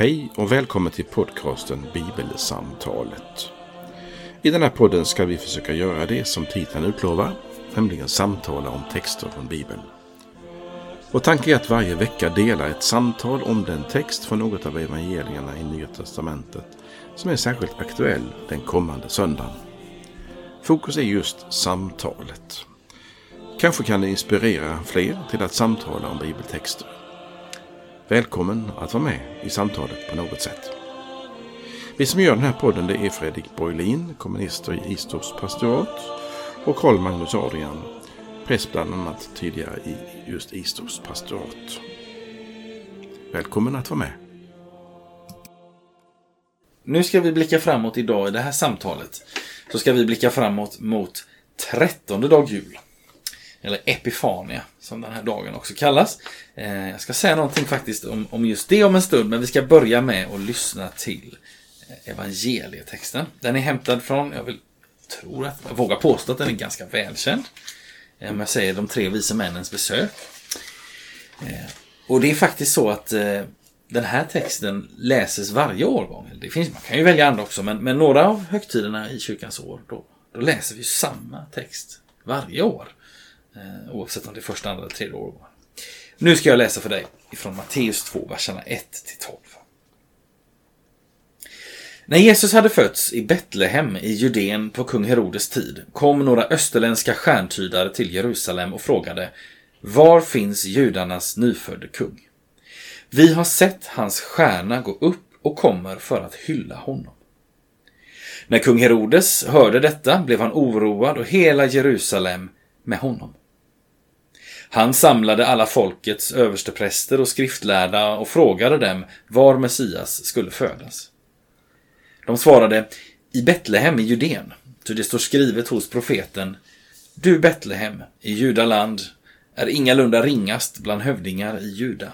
Hej och välkommen till podcasten Bibelsamtalet. I den här podden ska vi försöka göra det som titeln utlovar, nämligen samtala om texter från Bibeln. Vår tanke är att varje vecka dela ett samtal om den text från något av evangelierna i Nya Testamentet som är särskilt aktuell den kommande söndagen. Fokus är just samtalet. Kanske kan det inspirera fler till att samtala om bibeltexter. Välkommen att vara med i samtalet på något sätt. Vi som gör den här podden det är Fredrik Borglin, kommunister i Istorps pastorat och Karl Magnus Adrian, präst bland annat tidigare i just Istorps pastorat. Välkommen att vara med. Nu ska vi blicka framåt idag i det här samtalet. Så ska vi blicka framåt mot trettonde dag jul. Eller Epifania, som den här dagen också kallas. Eh, jag ska säga någonting faktiskt om, om just det om en stund, men vi ska börja med att lyssna till eh, evangelietexten. Den är hämtad från, jag vill tror att, jag vågar påstå att den är ganska välkänd. Eh, om jag säger de tre vise männens besök. Och det är faktiskt så att den här texten läses varje årgång. Det finns, man kan ju välja andra också, men, men några av högtiderna i kyrkans år, då, då läser vi samma text varje år. Eh, oavsett om det är första, andra eller tredje årgången. Nu ska jag läsa för dig ifrån Matteus 2, verserna 1-12. När Jesus hade fötts i Betlehem i Judeen på kung Herodes tid kom några österländska stjärntydare till Jerusalem och frågade Var finns judarnas nyfödde kung? Vi har sett hans stjärna gå upp och kommer för att hylla honom. När kung Herodes hörde detta blev han oroad och hela Jerusalem med honom. Han samlade alla folkets överstepräster och skriftlärda och frågade dem var Messias skulle födas. De svarade i Betlehem i Judeen, ty det står skrivet hos profeten Du Betlehem i Judaland är ingalunda ringast bland hövdingar i Juda.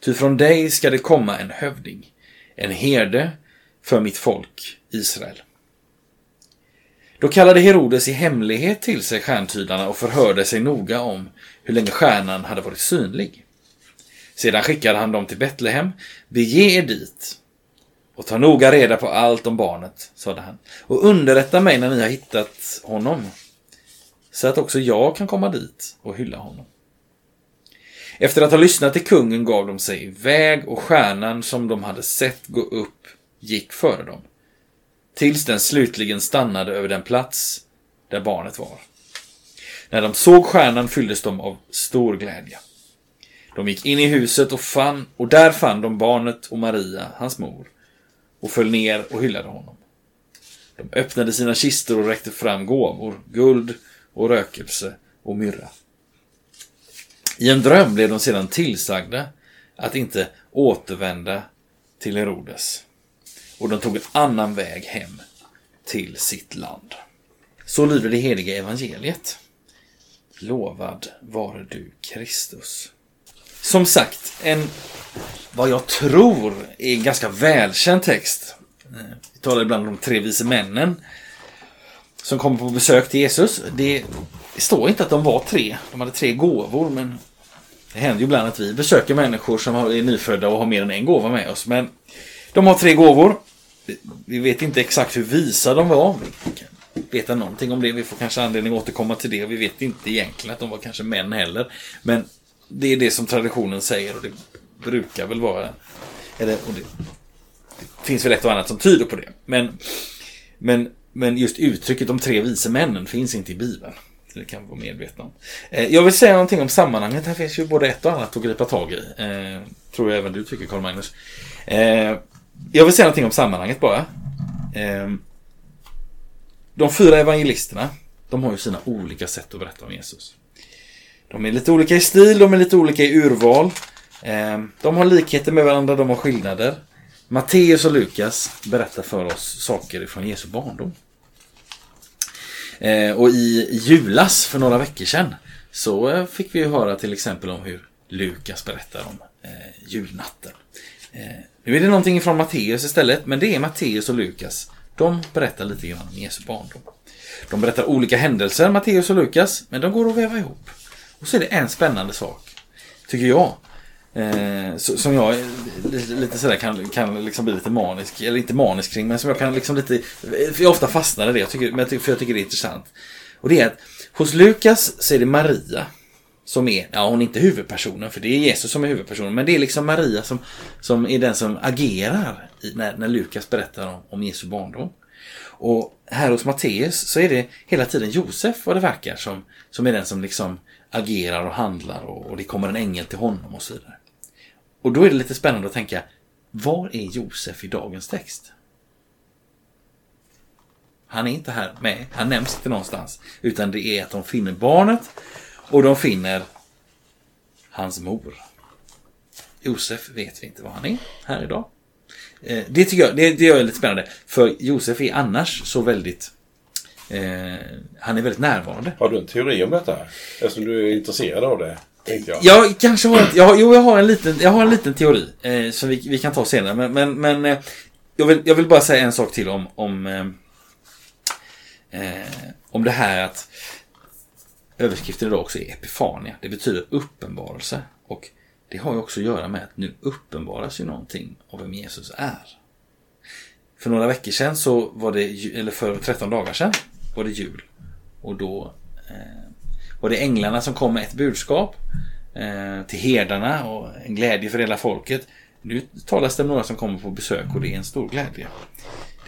Ty från dig ska det komma en hövding, en herde för mitt folk Israel. Då kallade Herodes i hemlighet till sig stjärntydarna och förhörde sig noga om hur länge stjärnan hade varit synlig. Sedan skickade han dem till Betlehem. Bege er dit och ta noga reda på allt om barnet, sade han. Och underrätta mig när ni har hittat honom, så att också jag kan komma dit och hylla honom. Efter att ha lyssnat till kungen gav de sig iväg och stjärnan som de hade sett gå upp gick före dem. Tills den slutligen stannade över den plats där barnet var. När de såg stjärnan fylldes de av stor glädje. De gick in i huset och fann, och där fann de barnet och Maria, hans mor, och föll ner och hyllade honom. De öppnade sina kistor och räckte fram gåvor, guld och rökelse och myrra. I en dröm blev de sedan tillsagda att inte återvända till Herodes. Och de tog en annan väg hem till sitt land. Så lyder det heliga evangeliet. Lovad vare du Kristus. Som sagt, en vad jag tror är en ganska välkänd text. Vi talar ibland om de tre vise männen som kommer på besök till Jesus. Det står inte att de var tre. De hade tre gåvor, men det händer ju ibland att vi besöker människor som är nyfödda och har mer än en gåva med oss. Men de har tre gåvor. Vi vet inte exakt hur visa de var. Veta någonting om det. Vi får kanske anledning att återkomma till det. Vi vet inte egentligen att de var kanske män heller. Men det är det som traditionen säger och det brukar väl vara... Eller, och det, det finns väl ett och annat som tyder på det. Men, men, men just uttrycket de tre vise männen finns inte i Bibeln. Det kan vi vara medvetna om. Eh, jag vill säga någonting om sammanhanget. Här finns ju både ett och annat att gripa tag i. Eh, tror jag även du tycker, Carl Magnus. Eh, jag vill säga någonting om sammanhanget bara. Eh, de fyra evangelisterna, de har ju sina olika sätt att berätta om Jesus. De är lite olika i stil, de är lite olika i urval. Ehm, de har likheter med varandra, de har skillnader. Matteus och Lukas berättar för oss saker från Jesu barndom. Ehm, och i julas för några veckor sedan så eh, fick vi höra till exempel om hur Lukas berättar om eh, julnatten. Ehm, nu är det någonting från Matteus istället, men det är Matteus och Lukas. De berättar lite grann om Jesu barndom. De berättar olika händelser, Matteus och Lukas, men de går att väva ihop. Och så är det en spännande sak, tycker jag. Eh, som jag lite, sådär kan, kan liksom bli lite manisk, eller inte manisk kring, men som jag kan liksom lite, jag ofta fastnar i det, jag tycker, för jag tycker det är intressant. Och det är att hos Lukas så är det Maria som är, ja hon är inte huvudpersonen för det är Jesus som är huvudpersonen. Men det är liksom Maria som, som är den som agerar i, när, när Lukas berättar om, om Jesu barndom. Och här hos Matteus så är det hela tiden Josef vad det verkar som, som är den som liksom agerar och handlar och, och det kommer en ängel till honom och så vidare. Och då är det lite spännande att tänka, var är Josef i dagens text? Han är inte här med, han nämns inte någonstans. Utan det är att de finner barnet och de finner hans mor. Josef vet vi inte var han är här idag. Eh, det tycker jag, det, det gör lite spännande. För Josef är annars så väldigt eh, han är väldigt närvarande. Har du en teori om detta? Eftersom du är intresserad av det. Jag. jag kanske har, jag, jo, jag har en liten, jag har en liten teori eh, som vi, vi kan ta senare. Men, men, men eh, jag, vill, jag vill bara säga en sak till om, om, eh, eh om det här att överskriften idag också är Epifania. Det betyder uppenbarelse. Och det har ju också att göra med att nu uppenbaras ju någonting av vem Jesus är. För några veckor sedan så var det, eller för 13 dagar sedan var det jul. Och då eh, var det änglarna som kom med ett budskap eh, till herdarna och en glädje för hela folket. Nu talas det om några som kommer på besök och det är en stor glädje.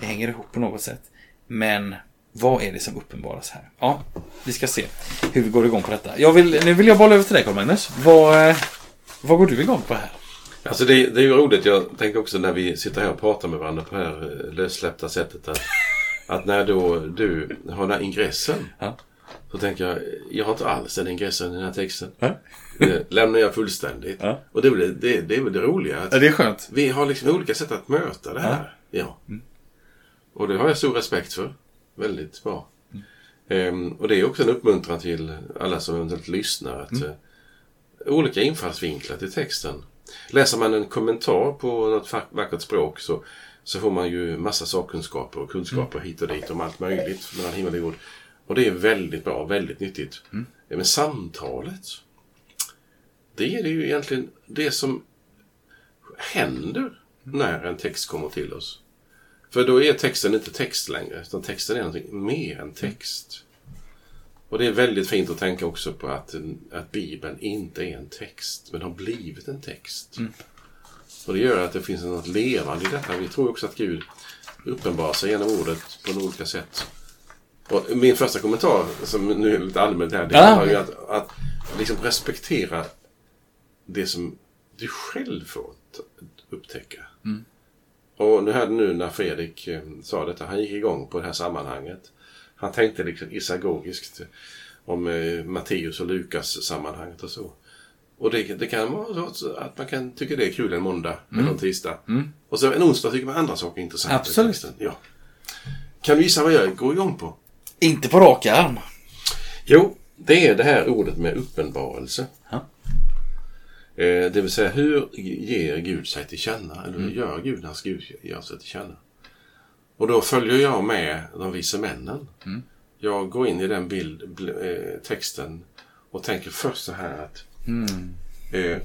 Det hänger ihop på något sätt. Men vad är det som uppenbaras här? Ja, vi ska se hur vi går igång på detta. Jag vill, nu vill jag bolla över till dig Carl-Magnus. Vad, vad går du igång på här? Alltså det, det är ju roligt. Jag tänker också när vi sitter här och pratar med varandra på det här eh, lössläppta sättet. Att, att när då du har den här ingressen. Ja. Så tänker jag, jag har inte alls den ingressen i den här texten. Ja. Det lämnar jag fullständigt. Ja. Och det är, väl det, det är väl det roliga. Att ja, det är skönt. Vi har liksom olika sätt att möta det här. Ja. ja. Mm. Och det har jag stor respekt för. Väldigt bra. Mm. Ehm, och det är också en uppmuntran till alla som eventuellt lyssnar. Att, mm. uh, olika infallsvinklar till texten. Läser man en kommentar på något vackert språk så, så får man ju massa sakkunskaper och kunskaper mm. hit och dit om allt möjligt mellan himmel och jord. Och det är väldigt bra, väldigt nyttigt. Mm. Men samtalet, det är det ju egentligen det som händer när en text kommer till oss. För då är texten inte text längre, utan texten är någonting mer än text. Och det är väldigt fint att tänka också på att, att Bibeln inte är en text, men har blivit en text. Mm. Och det gör att det finns något levande i detta. Vi tror också att Gud uppenbarar sig genom ordet på olika sätt. Och min första kommentar, som nu är lite allmänt här, det handlar ju att, att liksom respektera det som du själv får upptäcka. Mm. Och nu hörde nu när Fredrik eh, sa detta, han gick igång på det här sammanhanget. Han tänkte liksom isagogiskt om eh, Matteus och Lukas sammanhanget och så. Och det, det kan vara så att man kan tycka det är kul en måndag mm. eller en tisdag. Mm. Och så en onsdag tycker man andra saker är intressant. Absolut. Ja. Kan du gissa vad jag går igång på? Inte på rak arm. Jo, det är det här ordet med uppenbarelse. Ja. Eh, det vill säga, hur ger Gud sig till känna? Eller hur mm. gör Gud hans Gud gör sig till känna? Och då följer jag med de vise männen. Mm. Jag går in i den bild, eh, texten och tänker först så här att mm. eh,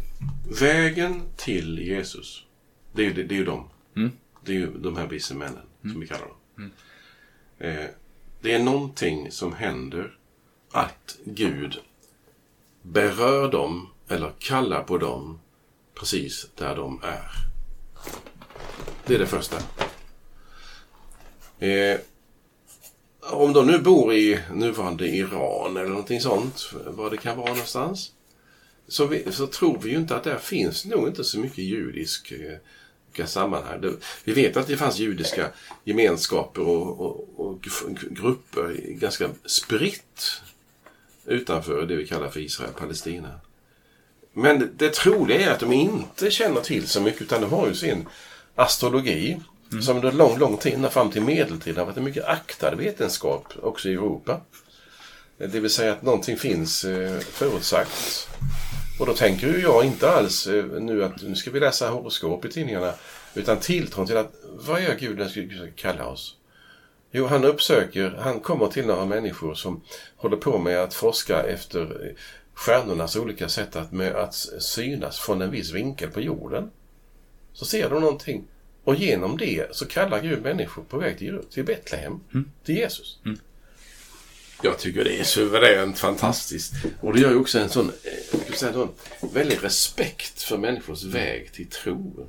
vägen till Jesus, det är ju, det är ju de. Mm. Det är ju de här vise männen som vi kallar dem. Mm. Eh, det är någonting som händer att Gud berör dem eller kallar på dem precis där de är. Det är det första. Eh, om de nu bor i nuvarande Iran eller någonting sånt, var det kan vara någonstans, så, vi, så tror vi ju inte att där finns nog inte så mycket judisk eh, sammanhang. Det, vi vet att det fanns judiska gemenskaper och, och, och grupper ganska spritt utanför det vi kallar för Israel Palestina. Men det, det troliga är att de inte känner till så mycket utan de har ju sin astrologi mm. som under lång, lång tid, fram till medeltiden, har varit en mycket aktad vetenskap också i Europa. Det vill säga att någonting finns eh, förutsagt och då tänker ju jag inte alls eh, nu att nu ska vi läsa horoskop i tidningarna. Utan tilltron till att vad gör Gud när Gud kalla oss? Jo, han uppsöker, han kommer till några människor som håller på med att forska efter stjärnornas olika sätt att, med, att synas från en viss vinkel på jorden. Så ser de någonting. Och genom det så kallar Gud människor på väg till, till Betlehem, till Jesus. Jag tycker det är suveränt fantastiskt. Och det gör ju också en sån, eh, säga, en väldig respekt för människors väg till tro.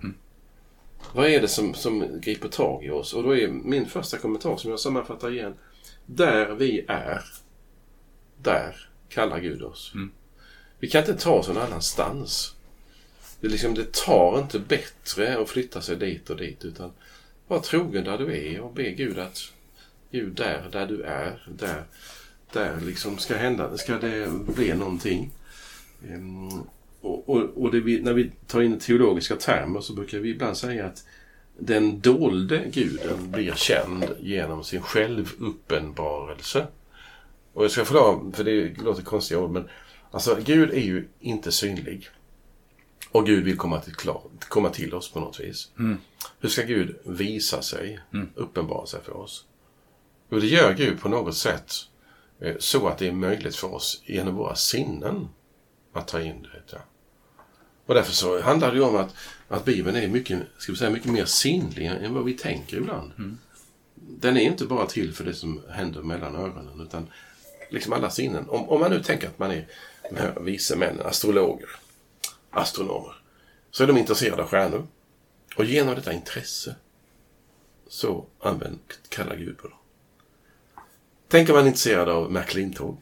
Vad är det som, som griper tag i oss? Och då är min första kommentar som jag sammanfattar igen. Där vi är, där kallar Gud oss. Vi kan inte ta oss någon annanstans. Det, liksom, det tar inte bättre att flytta sig dit och dit utan var trogen där du är och be Gud att Gud där, där du är, där, där liksom ska hända, ska det bli någonting. Ehm, och och, och vi, när vi tar in teologiska termer så brukar vi ibland säga att den dolde guden blir känd genom sin självuppenbarelse. Och jag ska förklara, för det låter konstiga ord, men alltså Gud är ju inte synlig. Och Gud vill komma till, klar, komma till oss på något vis. Hur ska Gud visa sig, uppenbara sig för oss? Jo, det gör Gud på något sätt eh, så att det är möjligt för oss genom våra sinnen att ta in det. Och därför så handlar det ju om att, att Bibeln är mycket, ska vi säga, mycket mer sinnlig än vad vi tänker ibland. Den är inte bara till för det som händer mellan öronen utan liksom alla sinnen. Om, om man nu tänker att man är de här vise män, astrologer, astronomer, så är de intresserade av stjärnor. Och genom detta intresse så använd, kallar Gud på dem. Tänk om man är intresserad av Märklintåg.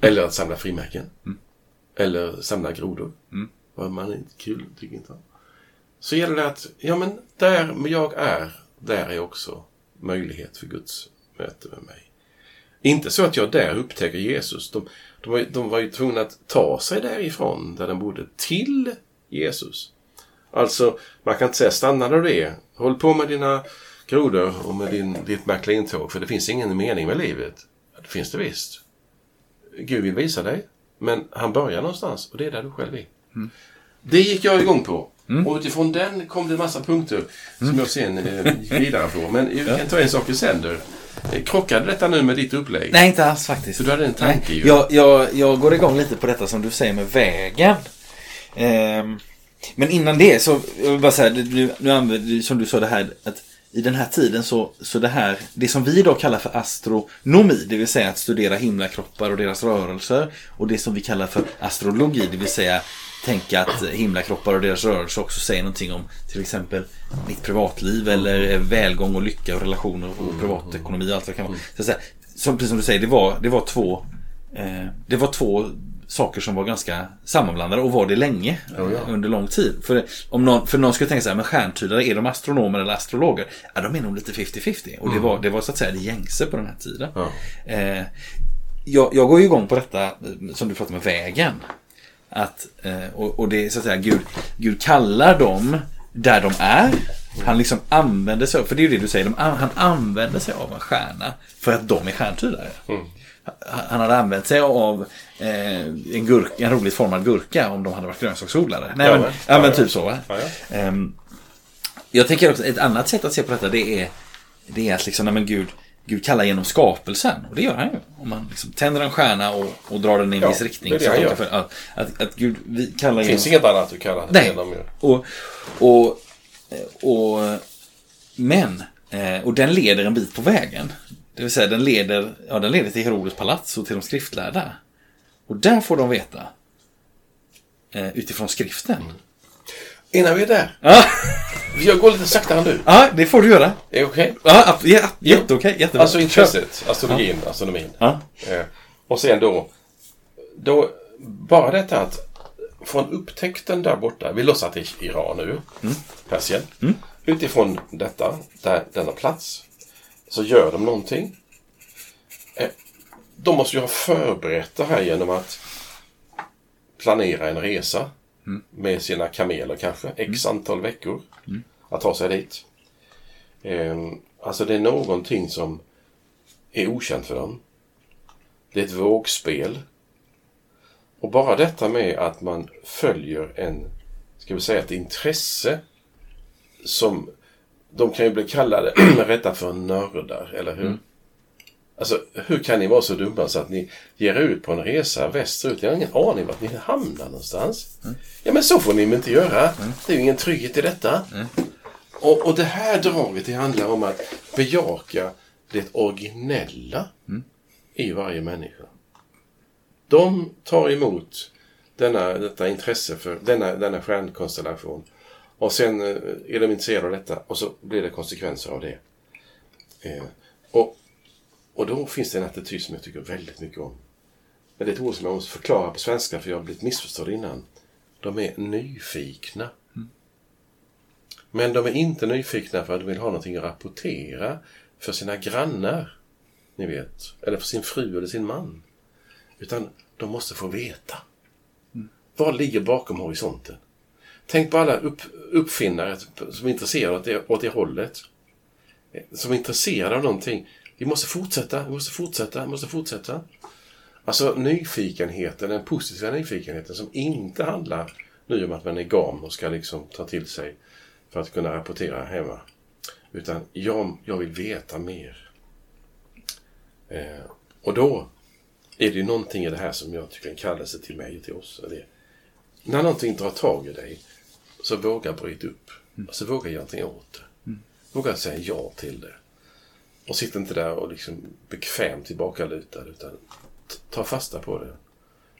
Eller att samla frimärken. Eller samla grodor. Vad man inte kul tycker inte om. Så gäller det att, ja men där jag är, där är också möjlighet för Guds möte med mig. Inte så att jag där upptäcker Jesus. De, de, var, de var ju tvungna att ta sig därifrån, där de bodde, till Jesus. Alltså, man kan inte säga stanna där du är. Håll på med dina grodor och med din, ditt Märklintåg, för det finns ingen mening med livet. Det finns det visst. Gud vill visa dig, men han börjar någonstans och det är där du själv är. Det gick jag igång på. Och utifrån den kom det en massa punkter som jag sen eh, gick vidare på. Men vi kan ta en sak i sänder. Krockade detta nu med ditt upplägg? Nej, inte alls faktiskt. Så du hade en tanke Nej. ju. Jag, jag, jag går igång lite på detta som du säger med vägen. Ehm, men innan det så, jag vill bara säga, nu, nu använder du, som du sa det här att i den här tiden så, så det här, det som vi idag kallar för astronomi, det vill säga att studera himlakroppar och deras rörelser. Och det som vi kallar för astrologi, det vill säga tänka att himlakroppar och deras rörelser också säger någonting om till exempel mitt privatliv eller välgång och lycka och relationer och privatekonomi och allt vad det kan vara. Så att säga, som, precis som du säger, det var, det var två eh, det var två saker som var ganska sammanblandade och var det länge. Ja, ja. Under lång tid. För, om någon, för någon skulle tänka så här, men stjärntydare, är de astronomer eller astrologer? Ja, de är nog lite 50-50. Och det, var, det var så att säga det gängse på den här tiden. Ja. Eh, jag, jag går ju igång på detta eh, som du pratade med vägen. Att, eh, och, och det är så att säga, Gud, Gud kallar dem där de är. Han liksom använder sig av, för det är ju det du säger, de, han använder sig av en stjärna för att de är stjärntydare. Han han hade använt sig av eh, en, gurk, en roligt formad gurka om de hade varit grönsaksodlare. Nej, men, ja, Ja, men typ så. Va? Ja. Ehm, jag tänker också, ett annat sätt att se på detta det är, det är att liksom, nej, men Gud, Gud kallar genom skapelsen. Och det gör han ju. Om man liksom tänder en stjärna och, och drar den i en Ja, viss riktning. det är det han gör. för, att, att, att Gud vi kallar Det finns genom... inget annat du kallar Nej. de gör. Och, och, och, men, eh, och den leder en bit på vägen. Det vill säga den leder, ja, den leder till Herodes palats och till de skriftlärda. Och där får de veta. Eh, utifrån skriften. Innan vi är där. Ja, Jag går lite saktare nu. ja, det får du göra. Är det okej? Ja, ja, jätteokej. Jättebra. Alltså intresset, astrologin, astronomin. Ja. Eh, och sen då, då, bara detta att från upptäckten där borta, vi låtsas att det är Iran nu, Persien. Utifrån detta, där, denna plats, så gör de någonting. Eh, de måste ju ha förberett det här genom att planera en resa med sina kameler kanske, x antal veckor. Att ta sig dit. Eh, alltså det är någonting som är okänt för dem. Det är ett vågspel. Och bara detta med att man följer en, ska vi säga ett intresse som de kan ju bli kallade rätta för nördar, eller hur? Alltså, hur kan ni vara så dumma så att ni ger er ut på en resa västerut? Jag har ingen aning vart ni hamnar någonstans. Mm. Ja, men så får ni inte göra. Mm. Det är ju ingen trygghet i detta. Mm. Och, och det här draget det handlar om att bejaka det originella mm. i varje människa. De tar emot denna, detta intresse för denna, denna stjärnkonstellation. Och sen eh, är de intresserade av detta och så blir det konsekvenser av det. Eh, och, och då finns det en attityd som jag tycker väldigt mycket om. Men det är ett ord som jag måste förklara på svenska för jag har blivit missförstådd innan. De är nyfikna. Mm. Men de är inte nyfikna för att de vill ha någonting att rapportera för sina grannar. Ni vet. Eller för sin fru eller sin man. Utan de måste få veta. Mm. Vad ligger bakom horisonten? Tänk på alla upp, uppfinnare som är intresserade åt det, åt det hållet. Som är intresserade av någonting. Vi måste fortsätta, vi måste fortsätta, vi måste fortsätta. Alltså nyfikenheten, den positiva nyfikenheten som inte handlar nu om att man är gam och ska liksom ta till sig för att kunna rapportera hemma. Utan jag, jag vill veta mer. Eh, och då är det ju någonting i det här som jag tycker är en kallelse till mig och till oss. Det, när någonting drar tag i dig så våga bryta upp. Mm. Alltså våga göra någonting åt det. Mm. Våga säga ja till det. Och sitt inte där och liksom bekvämt tillbakalutad utan ta fasta på det.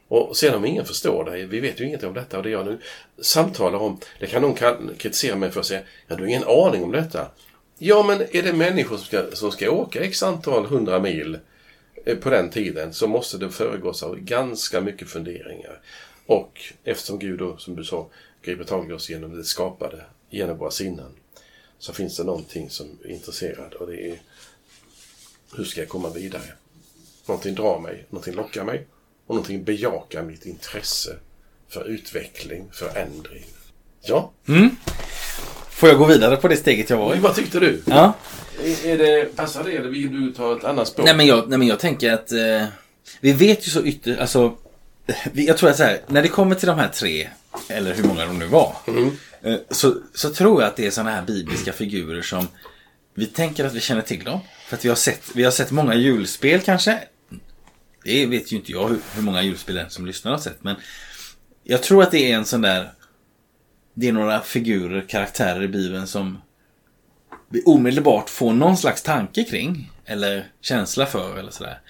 Och sen om ingen förstår dig, vi vet ju ingenting om detta och det jag nu samtalar om, det kan någon kritisera mig för att säga, ja du har ingen aning om detta. Ja men är det människor som ska, som ska åka x antal hundra mil eh, på den tiden så måste det föregås av ganska mycket funderingar. Och eftersom Gud då, som du sa, griper tag i oss genom det skapade, genom våra sinnen, så finns det någonting som är intresserad och det är hur ska jag komma vidare? Någonting drar mig, någonting lockar mig och någonting bejakar mitt intresse för utveckling, förändring. Ja. Mm. Får jag gå vidare på det steget jag var i? Vad tyckte du? Ja. Är, är det, passar det eller vill du ta ett annat språk? Nej men jag, nej, men jag tänker att eh, vi vet ju så ytterst, alltså jag tror att så här, när det kommer till de här tre, eller hur många de nu var, mm. Eh, så, så tror jag att det är sådana här bibliska figurer som vi tänker att vi känner till dem. För att vi har sett, vi har sett många julspel kanske. Det vet ju inte jag hur, hur många julspel som lyssnar har sett. Men jag tror att det är en sån där Det är några figurer, karaktärer i Bibeln som vi omedelbart får någon slags tanke kring. Eller känsla för eller sådär.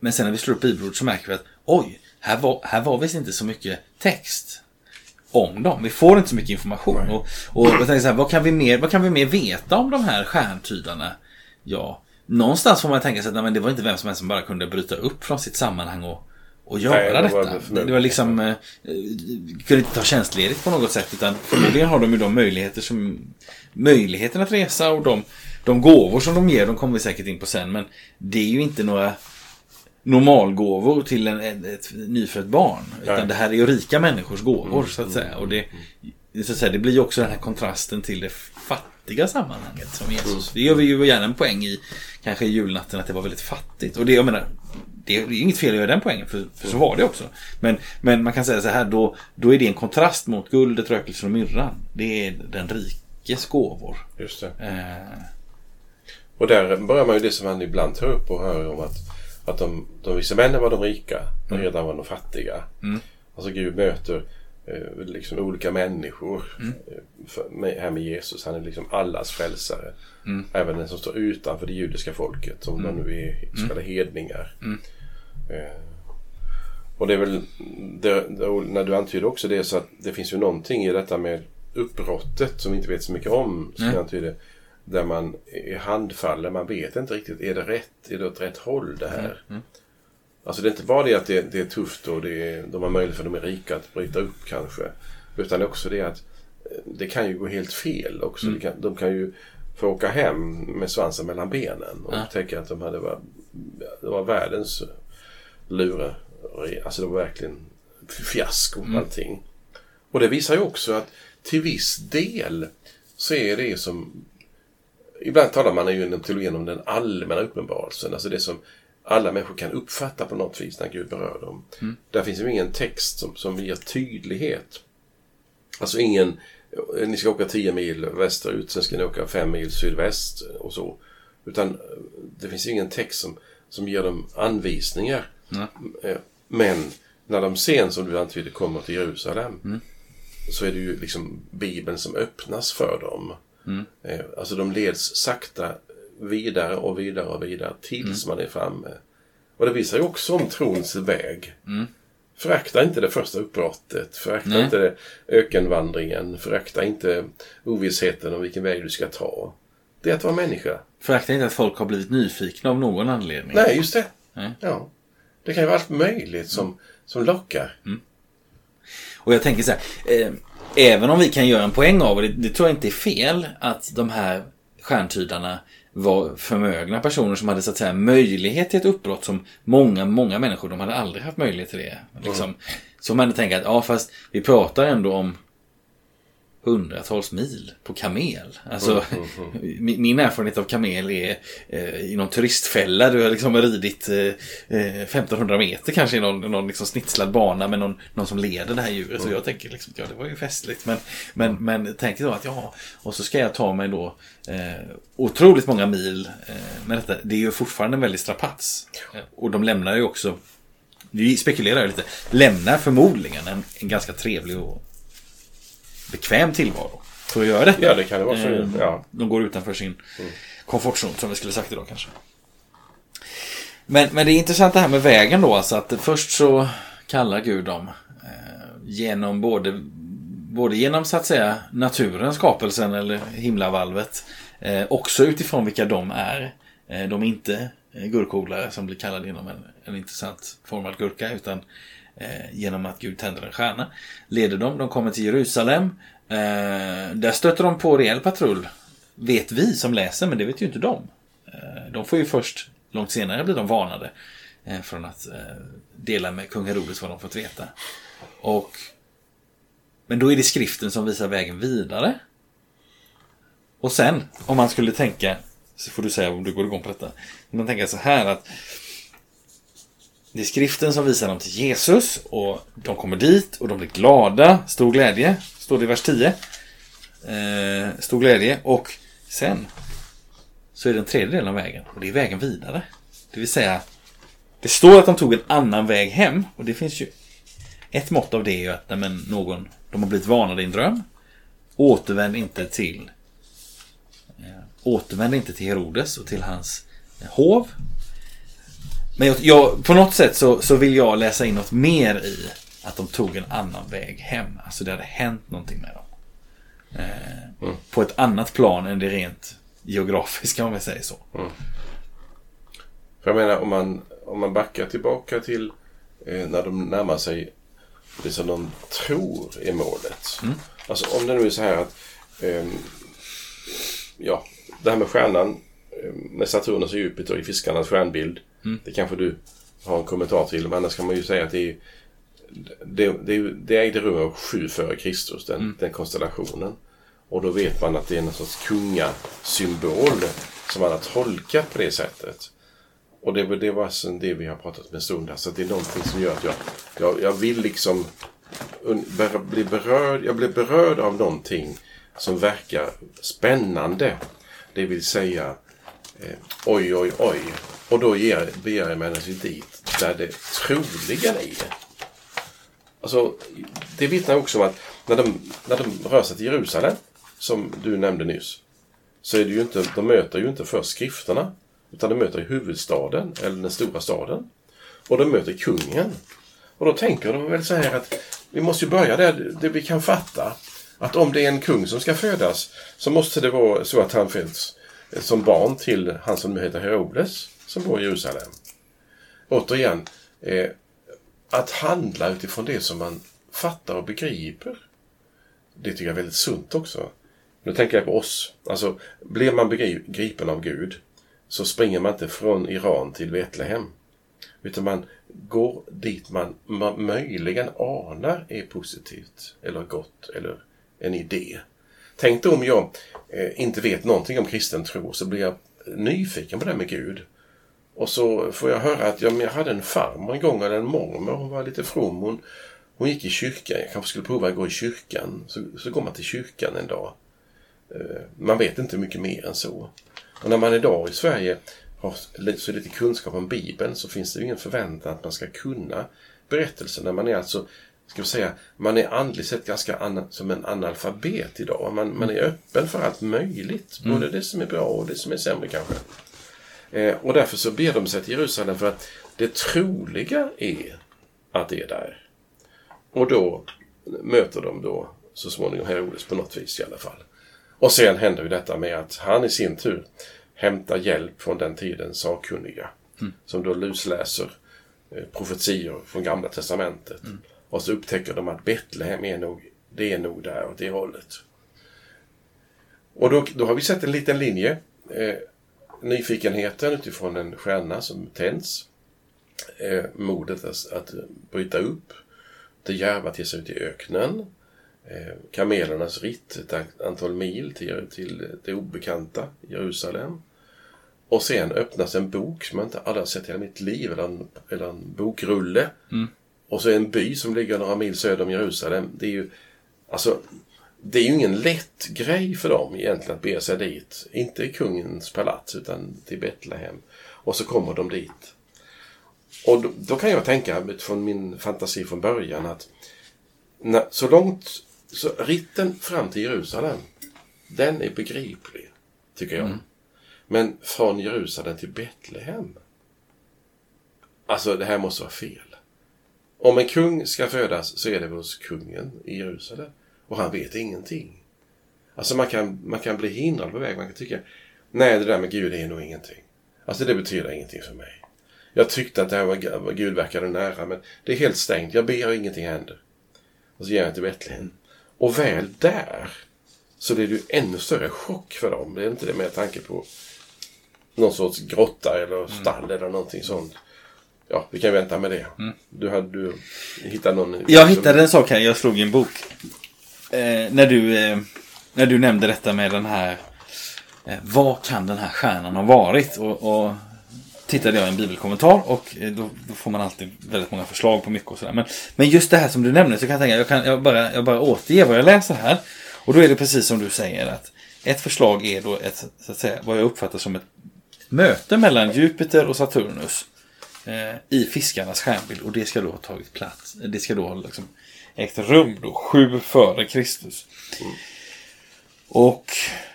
Men sen när vi slår upp bibelord så märker vi att oj, här var, här var visst inte så mycket text om dem. Vi får inte så mycket information. Right. Och, och jag tänker så här, vad, kan vi mer, vad kan vi mer veta om de här stjärntydarna? Ja, någonstans får man tänka sig att nej, det var inte vem som helst som bara kunde bryta upp från sitt sammanhang och, och göra nej, det detta. Var det, var liksom, eh, kunde inte ta tjänstledigt på något sätt utan förmodligen har de ju de möjligheter som, möjligheten att resa och de, de gåvor som de ger, de kommer vi säkert in på sen. Men det är ju inte några normalgåvor till en, ett, ett nyfött barn. Utan Nej. det här är ju rika människors gåvor mm, så att säga. Och det, så att säga, det blir ju också den här kontrasten till det fattiga sammanhanget som Jesus. Mm. Det gör vi ju gärna en poäng i kanske i julnatten att det var väldigt fattigt. Och det, jag menar, det är inget fel att göra den poängen, för, för så var det också. Men, men man kan säga så här, då, då är det en kontrast mot guldet, rökelsen och myrran. Det är den rikes gåvor. Just det. Eh. Och där börjar man ju det som man ibland tar upp och hör om att att de, de vissa männen var de rika, de mm. redan var de fattiga. Mm. Alltså Gud möter eh, liksom olika människor mm. Eh, för, med, här med Jesus. Han är liksom allas frälsare. Mm. Även den som står utanför det judiska folket, som mm. de nu är så kallade mm. hedningar. Mm. Eh, och det är väl, det, när du antyder också det, så att det finns ju någonting i detta med uppbrottet som vi inte vet så mycket om. Som jag antyder, där man är handfallen. Man vet inte riktigt, är det rätt? Är det åt rätt håll det här? Mm. Mm. Alltså det är inte bara det att det, det är tufft och det är, de har möjlighet för de är rika att bryta upp kanske. Utan också det att eh, det kan ju gå helt fel också. Mm. Kan, de kan ju få åka hem med svansen mellan benen och ja. upptäcka att de hade var, det var världens lura. Alltså det var verkligen fiasko mm. allting. Och det visar ju också att till viss del så är det som Ibland talar man ju inom teologin om den allmänna uppenbarelsen, alltså det som alla människor kan uppfatta på något vis när Gud berör dem. Mm. Där finns ju ingen text som, som ger tydlighet. Alltså ingen, ni ska åka 10 mil västerut, sen ska ni åka 5 mil sydväst och så. Utan det finns ingen text som, som ger dem anvisningar. Eh, Men när de sen, som du antydde, kommer till Jerusalem så är det ju liksom Bibeln som öppnas för dem. Eh, Alltså de leds sakta vidare och vidare och vidare tills man är framme. Och det visar ju också om trons väg. Förakta inte det första uppbrottet. Förakta Nej. inte det ökenvandringen. Förakta inte ovissheten om vilken väg du ska ta. Det är att vara människa. Förakta inte att folk har blivit nyfikna av någon anledning. Nej, just det. Nej. Ja. Det kan ju vara allt möjligt som, som lockar. Och jag tänker så här. Eh, även om vi kan göra en poäng av, och det, det tror jag inte är fel, att de här stjärntydarna var förmögna personer som hade så att säga möjlighet till ett uppbrott som många, många människor, de hade aldrig haft möjlighet till det. Liksom. Så man tänker att, ja fast vi pratar ändå om hundratals mil på kamel. Alltså, min min erfarenhet av kamel är eh, i någon turistfälla. Du har liksom ridit eh, eh, 1500 meter kanske i någon, någon liksom snitslad bana med någon, någon som leder det här djuret. Så jag tänker liksom, ja det var ju festligt. Men, men, men tänker då att ja, och så ska jag ta mig då eh, otroligt många mil eh, med detta. Det är ju fortfarande en väldig strapats. Eh, Och de lämnar ju också, vi spekulerar ju lite, lämnar förmodligen en, en ganska trevlig och bekväm tillvaro för att göra detta. Ja, det kan det vara. För, Eh, ja. De går utanför sin komfortzon som vi skulle sagt idag kanske. Men, men det är intressant det här med vägen då. Alltså att först så kallar Gud dem eh, genom både, både genom så att säga naturen, skapelsen eller himlavalvet. Eh, också utifrån vilka de är. Eh, de är inte gurkodlare som blir kallade genom en, en intressant formad gurka. Utan Eh, genom att Gud tänder en stjärna. Leder dem, de kommer till Jerusalem. Eh, där stöter de på rejäl patrull. Vet vi som läser, men det vet ju inte de. Eh, de får ju först, långt senare blir de varnade. Eh, från att eh, dela med kung Herodes vad de fått veta. Och men då är det skriften som visar vägen vidare. Och sen, om man skulle tänka, så får du säga om du går igång på detta. Om man tänker så här att det är skriften som visar dem till Jesus och de kommer dit och de blir glada, stor glädje, står det i vers 10. Eh, stor glädje och sen så är det den tredje delen av vägen och det är vägen vidare. Det vill säga, det står att de tog en annan väg hem och det finns ju ett mått av det är ju att nej, men någon, de har blivit varnade i en dröm. Återvänd inte till eh, Återvänd inte till Herodes och till hans eh, hov. Men jag, jag, på något sätt så, så vill jag läsa in något mer i att de tog en annan väg hem. Alltså det hade hänt någonting med dem. Eh, På ett annat plan än det rent geografiska om jag säger så. För jag menar om man, om man backar tillbaka till eh, när de närmar sig det som de tror är målet. Alltså om det nu är så här att ehm, ja, det här med stjärnan eh, med Saturnus och Jupiter i fiskarnas stjärnbild. Det kanske du har en kommentar till. Men annars kan man ju säga att det är det, det, det ägde rum år 7 före Kristus, den, den konstellationen. Och då vet man att det är någon sorts kungasymbol som man har tolkat på det sättet. Och det, det var alltså det vi har pratat om en stund här. Så det är någonting som gör att jag, jag, jag vill liksom ber, bli berörd. Jag blir berörd av någonting som verkar spännande. Det vill säga eh, oj, oj, oj. Och då ger, beger jag mig naturligtvis dit där det troligen är. Alltså, det vittnar också om att när de, när de rör sig till Jerusalem, som du nämnde nyss, så är det ju inte, de möter ju inte först skrifterna, utan de möter huvudstaden, eller den stora staden. Och de möter kungen. Och då tänker de väl så här att vi måste ju börja där, det vi kan fatta. Att om det är en kung som ska födas så måste det vara så att han föds eh, som barn till han som nu heter Herodes, som bor i Jerusalem. Återigen, eh, att handla utifrån det som man fattar och begriper. Det tycker jag är väldigt sunt också. Nu tänker jag på oss. Alltså, blir man begripen av Gud så springer man inte från Iran till Betlehem. Utan man går dit man möjligen anar är positivt eller gott eller en idé. Tänk då om jag eh, inte vet någonting om kristen tro så blir jag nyfiken på det med Gud. Och så får jag höra att jag hade en farmor en gång, eller en mormor, hon var lite from. Hon, hon gick i kyrkan, jag kanske skulle prova att gå i kyrkan. Så, så går man till kyrkan en dag. Eh, Man vet inte mycket mer än så. Och när man idag i Sverige har så lite kunskap om Bibeln så finns det ju ingen förväntan att man ska kunna berättelserna. Man är alltså, ska vi säga, man är andligt sett ganska an, som en analfabet idag. Man, man är öppen för allt möjligt. Både det som är bra och det som är sämre kanske. Eh, och därför så ber de sig till Jerusalem för att det troliga är att det är där. Och då möter de då så småningom Herodes på något vis i alla fall. Och sen händer ju detta med att han i sin tur hämtar hjälp från den tidens sakkunniga. Mm. Som då lusläser eh, profetior från Gamla Testamentet. Mm. Och så upptäcker de att Betlehem är nog, det är nog där åt det hållet. Och då, då har vi sett en liten linje. Eh, nyfikenheten utifrån en stjärna som tänds. Eh, modet att, att bryta upp. Det djärva ge sig ut i öknen. Eh, kamelernas ritt ett antal mil till, till det obekanta Jerusalem. Och sen öppnas en bok som jag inte aldrig har sett i hela mitt liv, eller en, eller en bokrulle. Mm. Och så en by som ligger några mil söder om Jerusalem. Det är ju, alltså, det är ju ingen lätt grej för dem egentligen att bege sig dit. Inte i kungens palats utan till Betlehem. Och så kommer de dit. Och då, då kan jag tänka utifrån min fantasi från början att när, så långt, så ritten fram till Jerusalem, den är begriplig, tycker jag. Mm. Men från Jerusalem till Betlehem? Alltså, det här måste vara fel. Om en kung ska födas så är det hos kungen i Jerusalem. Och han vet ingenting. Alltså man kan, man kan bli hindrad på väg. Man kan tycka, nej det där med Gud är nog ingenting. Alltså det betyder ingenting för mig. Jag tyckte att det här var, var Gud verkade nära men det är helt stängt. Jag ber och ingenting händer. Och så ger jag till Betlehem. Och väl där så blir det ju ännu större chock för dem. Det är inte det med tanke på någon sorts grotta eller stall mm. eller någonting sånt. Ja, vi kan vänta med det. Mm. Du, hade, du hittade någon... Jag hittade en sak här. Jag slog i en bok. Eh, när, du, eh, när du nämnde detta med den här... Eh, vad kan den här stjärnan ha varit? Och, och tittade jag i en bibelkommentar och eh, då, då, får man alltid väldigt många förslag på mycket och sådär. Men, men just det här som du nämnde så kan jag tänka, jag, kan, jag, bara, jag bara återger vad jag läser här. Och då är det precis som du säger att ett förslag är då ett, så att säga, vad jag uppfattar som ett möte mellan Jupiter och Saturnus eh, i fiskarnas stjärnbild. Och det ska då ha tagit plats. Det ska då ha liksom ägt rum då, sju före Kristus. Mm. Och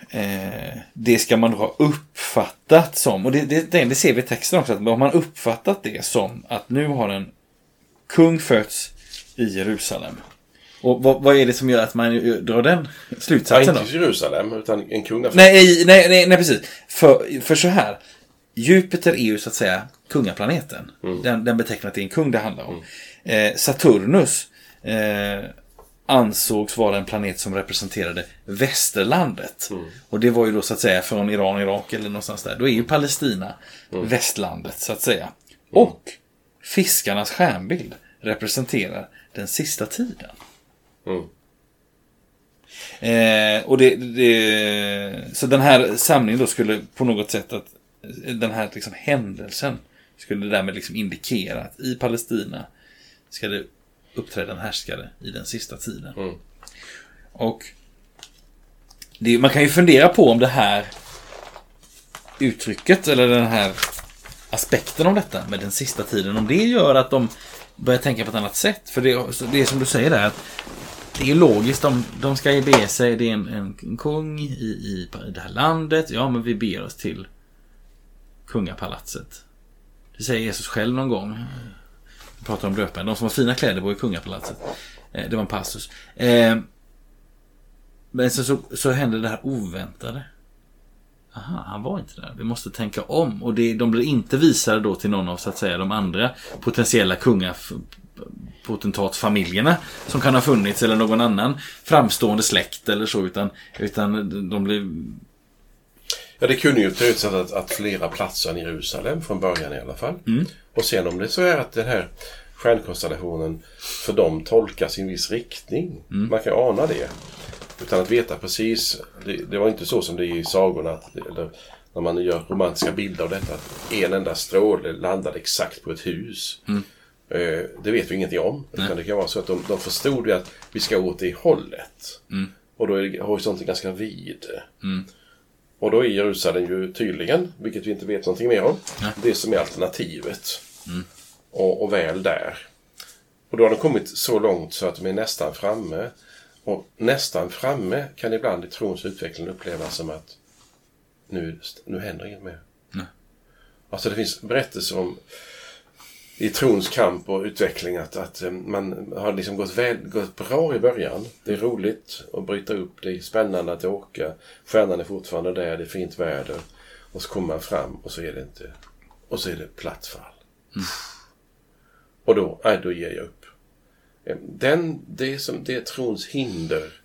eh, det ska man då ha uppfattat som, och det, det, det ser vi i texten också, att har man uppfattat det som att nu har en kung fötts i Jerusalem. Och vad, vad, är det som gör att man drar den slutsatsen ja, inte Jerusalem, utan en kungafödd. Nej, nej, nej, nej, precis. För, för så här. Jupiter är ju så att säga kungaplaneten. Mm. Den, den betecknar att det är en kung det handlar om. Mm. Eh, Saturnus eh, ansågs vara en planet som representerade västerlandet. Mm. Och det var ju då så att säga från Iran, Irak eller någonstans där. Då är ju Palestina mm. västlandet så att säga. Mm. Och fiskarnas stjärnbild representerar den sista tiden. Mm. Eh, och det, det, så den här samlingen då skulle på något sätt att den här liksom händelsen skulle därmed liksom indikera att i Palestina ska det uppträda en härskare i den sista tiden. Mm. Och det, man kan ju fundera på om det här uttrycket eller den här aspekten av detta med den sista tiden, om det gör att de börjar tänka på ett annat sätt. För det, det är som du säger där, att det är logiskt. De, de ska be sig, det är en, en, en kung i, i, i det här landet. Ja, men vi ber oss till kungapalatset. Det säger Jesus själv någon gång. Pratar om döparen. De som har fina kläder bor i kungapalatset. Eh, det var en passus. Eh, men sen så, så hände det här oväntade. Aha, han var inte där. Vi måste tänka om. Och det, de blir inte visade då till någon av så att säga de andra potentiella kungapotentatsfamiljerna som kan ha funnits eller någon annan framstående släkt eller så utan, utan de blir Ja, det kunde ju ut att, att flera platser än Jerusalem från början i alla fall. Mm. Och sen om det så är att den här stjärnkonstellationen för dem tolkas i en viss riktning. Mm. Man kan ana det. Utan att veta precis. Det, det, var inte så som det är i sagorna. Eller när man gör romantiska bilder av detta. Att en enda stråle landade exakt på ett hus. Mm. Eh, det vet vi ingenting om. Utan det kan vara så att de, de förstod att vi ska åt det hållet. Mm. Och då är horisonten ganska vid. Mm. Och då är Jerusalem ju tydligen, vilket vi inte vet någonting mer om, Nej. det som är alternativet. Och, och väl där. Och då har de kommit så långt så att de är nästan framme. Och nästan framme kan ibland i trons utveckling upplevas som att nu, nu händer inget mer. Nej. Alltså det finns berättelser om i trons kamp och utveckling att, att eh, man har liksom gått, väl, gått bra i början. Det är roligt att bryta upp, det är spännande att åka. Stjärnan är fortfarande där, det är fint väder. Och så kommer man fram och så är det inte... Och så är det platt fall. Och då, nej, då ger jag upp. Eh, Den, det, som, det är trons hinder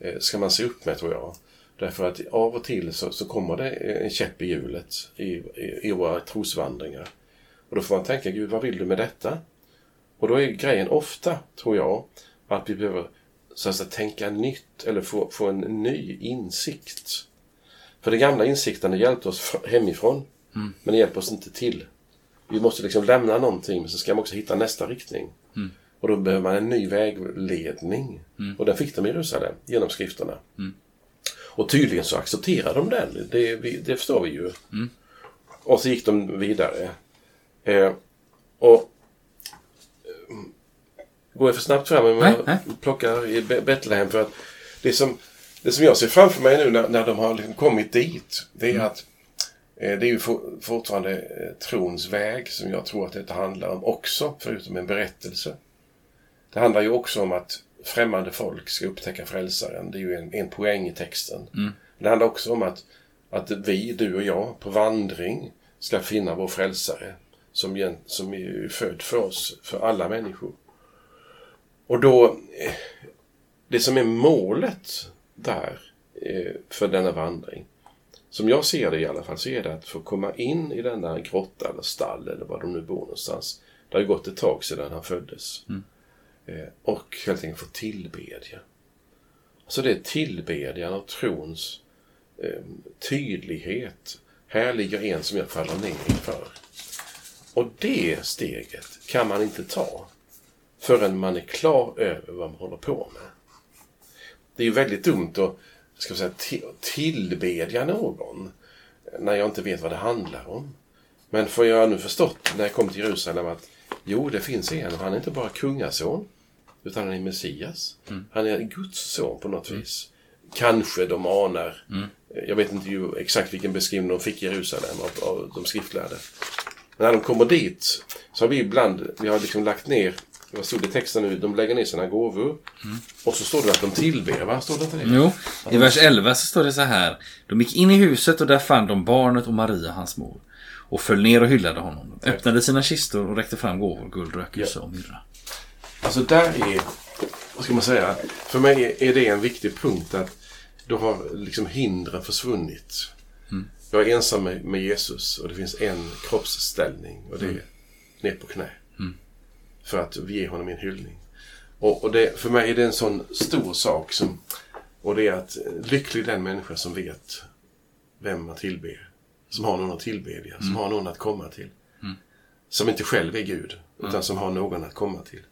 eh, ska man se upp med tror jag. Därför att av och till så, så kommer det en käpp i hjulet i, i, i våra trosvandringar. Och då får man tänka, Gud vad vill du med detta? Och då är grejen ofta, tror jag, att vi behöver så att säga, tänka nytt eller få, få en ny insikt. För de gamla insikterna hjälpte oss fr- hemifrån, men det hjälper oss inte till. Vi måste liksom lämna någonting, men så ska man också hitta nästa riktning. Och då behöver man en ny vägledning. Och den fick de i Jerusalem, genom skrifterna. Och tydligen så accepterade de den. Det, det förstår vi ju. Och så gick de vidare. Eh, och eh, Går jag för snabbt fram om jag nej. plockar i Be- Betlehem? För att det som, det som jag ser framför mig nu när, när de har liksom kommit dit, det är att eh, det är ju for, fortfarande eh, trons väg som jag tror att detta handlar om också, förutom en berättelse. Det handlar ju också om att främmande folk ska upptäcka frälsaren. Det är ju en, en poäng i texten. Det handlar också om att, att vi, du och jag, på vandring ska finna vår frälsare som, som är född för oss, för alla människor. Och då, eh, det som är målet där eh, för denna vandring, som jag ser det i alla fall, så är det att få komma in i denna grotta eller stall eller var de nu bor någonstans. Det har gått ett tag sedan han föddes. Eh, Och helt enkelt få tillbedja. Så det är tillbedjan av trons eh, tydlighet. Här ligger en som jag faller ner inför. Och det steget kan man inte ta förrän man är klar över vad man håller på med. Det är ju väldigt dumt att ska säga, ti- tillbedja någon när jag inte vet vad det handlar om. Men får jag nu förstått när jag kom till Jerusalem att jo, det finns en och han är inte bara kungason utan han är Messias. Han är Guds son på något vis. Kanske de anar. Jag vet inte ju exakt vilken beskrivning de fick i Jerusalem av, av de skriftlärde. När de kommer dit så har vi ibland, vi har liksom lagt ner, vad stod det i texten nu? De lägger ner sina gåvor. Och så står det att de tillber, va? Står det inte det? Jo, i vers 11 så står det så här. De gick in i huset och där fann de barnet och Maria, hans mor. Och föll ner och hyllade honom. De öppnade sina kistor och räckte fram gåvor, guld, rökelse och myrra. Alltså där är, vad ska man säga, för mig är det en viktig punkt att då har liksom hindren försvunnit. Jag är ensam med, med Jesus och det finns en kroppsställning och det är ner på knä. För att ger honom en hyllning. Och, och det, för mig är det en sån stor sak som, och det är att eh, lycklig den människa som vet vem man tillber. Som har någon att tillbedja, som har någon att komma till. Som inte själv är Gud, utan som har någon att komma till.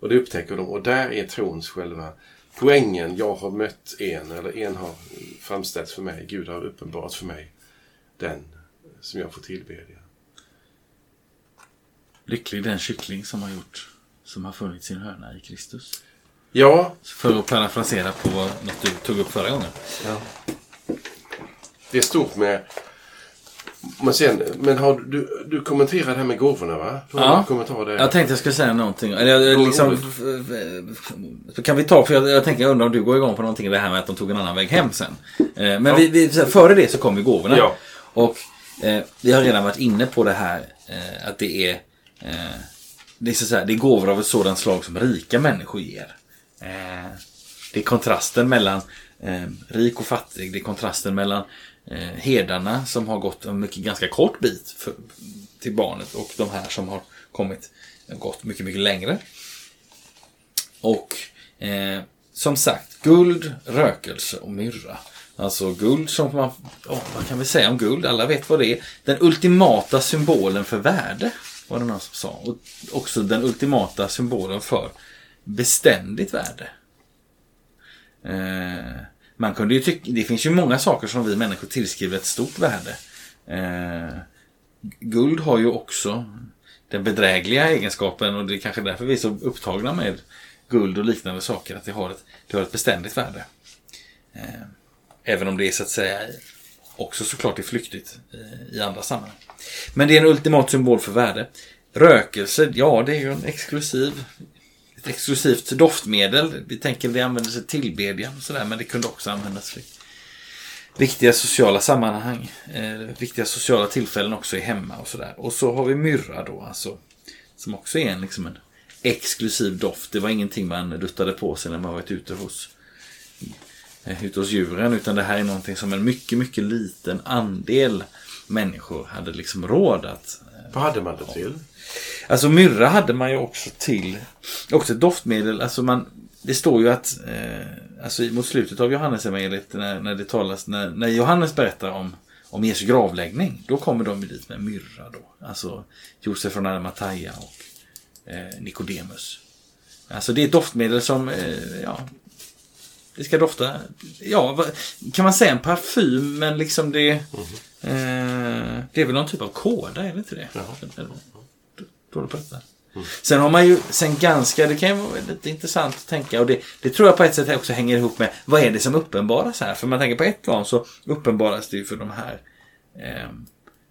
Och det upptäcker de. Och där är trons själva poängen. Jag har mött en, eller en har framställts för mig. Gud har uppenbarat för mig den som jag får tillbedja. Lycklig den kyckling som har gjort, som har funnit sin hörna i Kristus. Ja, För att parafrasera på något du tog upp förra gången. det är stort med... Men, sen, men har du, du kommenterat det här med gåvorna va? Ja. en kommentar där. Jag tänkte jag skulle säga någonting. Eller liksom, kan vi ta, för jag, jag tänker, jag undrar om du går igång på någonting i det här med att de tog en annan väg hem sen. Eh, men vi, vi, här, före det så kom ju gåvorna. Ja. Och eh, vi har redan varit inne på det här eh, att det är, eh, det är, så att säga, det är gåvor av ett sådant slag som rika människor ger. Eh, det är kontrasten mellan eh, rik och fattig. Det är kontrasten mellan eh, herdarna som har gått en mycket, ganska kort bit för, till barnet och de här som har kommit gått mycket, mycket längre. Och eh, som sagt, guld, rökelse och myrra. Alltså guld som man, ja, vad kan vi säga om guld? Alla vet vad det är. Den ultimata symbolen för värde, var det någon som sa. Och också den ultimata symbolen för beständigt värde. Eh, man kunde ju tycka, det finns ju många saker som vi människor tillskriver ett stort värde. Eh, guld har ju också den bedrägliga egenskapen och det är kanske därför vi är så upptagna med guld och liknande saker. Att det har ett, det har ett beständigt värde. Eh, även om det är så att säga också såklart är flyktigt eh, i andra sammanhang. Men det är en ultimat symbol för värde. Rökelse, ja det är ju en exklusiv ett exklusivt doftmedel. Vi tänker att det användes i tillbedjan och sådär, men det kunde också användas för viktiga sociala sammanhang. Eh, viktiga sociala tillfällen också i hemma och sådär. Och så har vi myrra då, alltså. Som också är en, liksom en exklusiv doft. Det var ingenting man duttade på sig när man varit ute hos, eh, ute hos djuren. Utan det här är någonting som en mycket, mycket liten andel människor hade liksom råd att... Eh, Vad hade man det till? Alltså myrra hade man ju också till, också ett doftmedel. Alltså man, det står ju att, eh, alltså mot slutet av Johannesevangeliet när, när det talas, när, när Johannes berättar om, om Jesu gravläggning, då kommer de dit med myrra då. Alltså Josef från Arimathea och eh, Nikodemus. Alltså det är ett doftmedel som, eh, ja, det ska dofta, ja, kan man säga en parfym, men liksom det, mm. eh, det är väl någon typ av kåda, är det inte det? Dålig på detta. Mm. Sen har man ju, sen ganska, det kan ju vara lite intressant att tänka och det, det tror jag på ett sätt också hänger ihop med vad är det som uppenbaras här? För man tänker på ett plan så uppenbaras det ju för de här eh,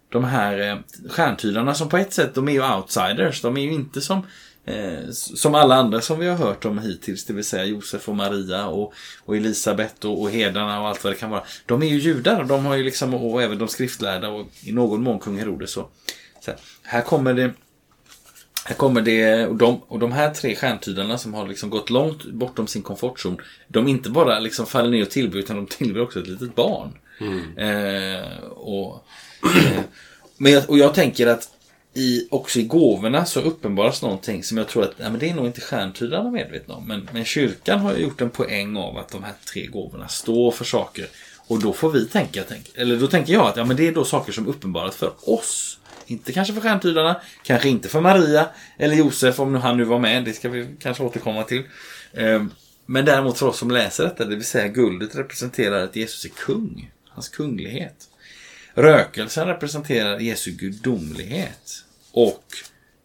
de här eh, stjärntydarna som på ett sätt, de är ju outsiders. De är ju inte som eh, som alla andra som vi har hört om hittills, det vill säga Josef och Maria och, och Elisabet och, och herdarna och allt vad det kan vara. De är ju judar, de har ju liksom, och även de skriftlärda och i någon mån kung Herodes. Så, så här, här kommer det här kommer det, och de, och de här tre stjärntydarna som har liksom gått långt bortom sin komfortzon. De inte bara liksom faller ner och tillber utan de tillber också ett litet barn. Mm. Eh, och, eh, men jag, och jag tänker att i, också i gåvorna så uppenbaras någonting som jag tror att ja, men det är nog inte stjärntydarna medvetna om. Men, men kyrkan har ju gjort en poäng av att de här tre gåvorna står för saker. Och då får vi tänka, tänk, eller då tänker jag att ja, men det är då saker som uppenbaras för oss. Inte kanske för stjärntydarna, kanske inte för Maria eller Josef om han nu var med. Det ska vi kanske återkomma till. Ehm, men däremot för oss som läser detta, det vill säga guldet representerar att Jesus är kung. Hans kunglighet. Rökelsen representerar Jesu gudomlighet. Och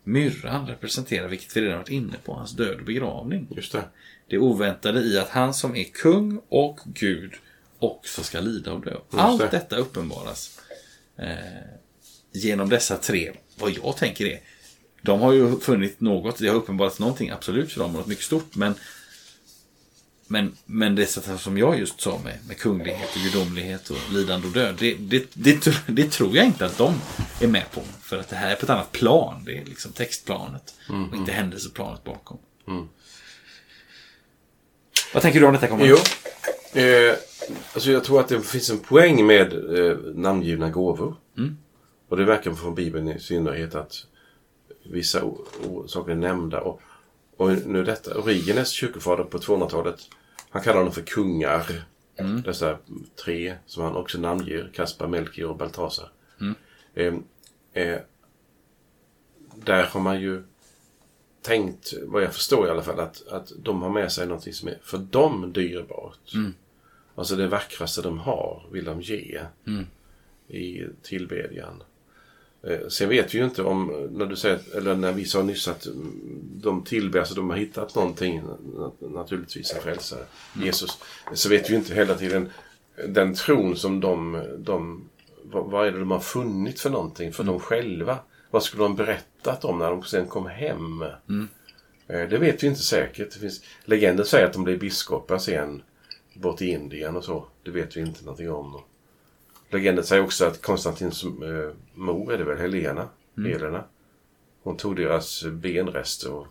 myrran representerar, vilket vi redan varit inne på, hans död och begravning. Just det. Det oväntade i att han som är kung och Gud också ska lida och dö. Allt det. detta uppenbaras eh, genom dessa tre, vad jag tänker är, de har ju funnit något, det har uppenbarats någonting absolut för dem, något mycket stort, men men, men det som jag just sa med, med kunglighet och gudomlighet och lidande och död, det, det, det, det, tror jag inte att de är med på. För att det här är på ett annat plan. Det är liksom textplanet mm, och inte mm. händelseplanet bakom. Mm. Vad tänker du om detta? Kommer? Jo, eh, alltså jag tror att det finns en poäng med eh, namngivna gåvor. Mm. Och det verkar från Bibeln i synnerhet att vissa saker är nämnda. Och, och nu detta, Origenes, kyrkofader på 200-talet, han kallar dem för kungar. Mm. Dessa tre som han också namnger, Kaspar, Melchior och Baltasar. Mm. Eh, eh, där har man ju tänkt, vad jag förstår i alla fall, att, att de har med sig någonting som är för dem dyrbart. Mm. Alltså det vackraste de har vill de ge mm. i tillbedjan. Eh, sen vet vi ju inte om, när du säger, eller när vi sa nyss att de tillber, alltså de har hittat någonting, naturligtvis en frälsare, mm. Jesus. Så vet vi ju inte hela tiden den tron som de, de vad, vad är det de har funnit för någonting för mm. dem själva? Vad skulle de berättat om när de sen kom hem? Mm. Eh, det vet vi inte säkert. Det finns, legender säger att de blev biskopar sen bort i Indien och så. Det vet vi inte någonting om. Legenden säger också att Konstantins äh, mor är det väl, Helena, mm. Helena. Hon tog deras benrester och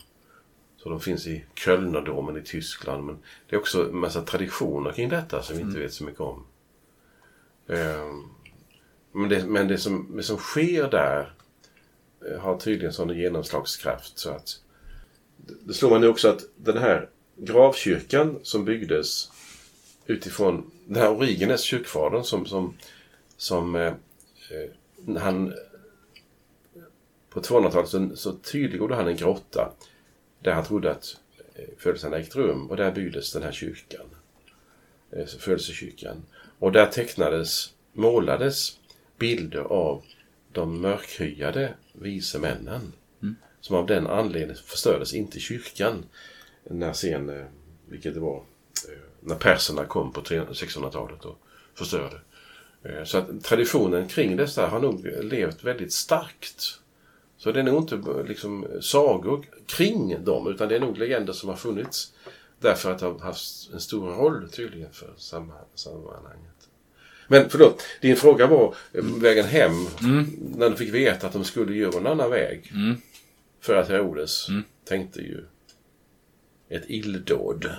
så de finns i Kölnerdomen i Tyskland. Men det är också en massa traditioner kring detta som vi inte mm. vet så mycket om. Um, men det, men det, som, det som sker där uh, har tydligen sån genomslagskraft så att det slår mig nu också att den här gravkyrkan som byggdes utifrån den här Origenes, kyrkfadern som, som som eh, eh han på 200-talet så, så tydliggjorde han en grotta där han trodde att eh, födelsen ägt rum och där byggdes den här kyrkan. eh, födelsekyrkan. Och där tecknades, målades bilder av de mörkhyade vise männen. Som av den anledningen förstördes inte kyrkan när sen, eh, vilket det var, eh, när perserna kom på 1600-talet och förstörde. Eh, Så att traditionen kring dessa har nog levt väldigt starkt. Så det är nog inte eh, liksom sagor kring dem utan det är nog legender som har funnits. Därför att de har haft en stor roll tydligen för samma- sammanhanget. Men förlåt, din fråga var eh, vägen hem. När de fick veta att de skulle göra en annan väg. För att Herodes tänkte ju ett illdåd.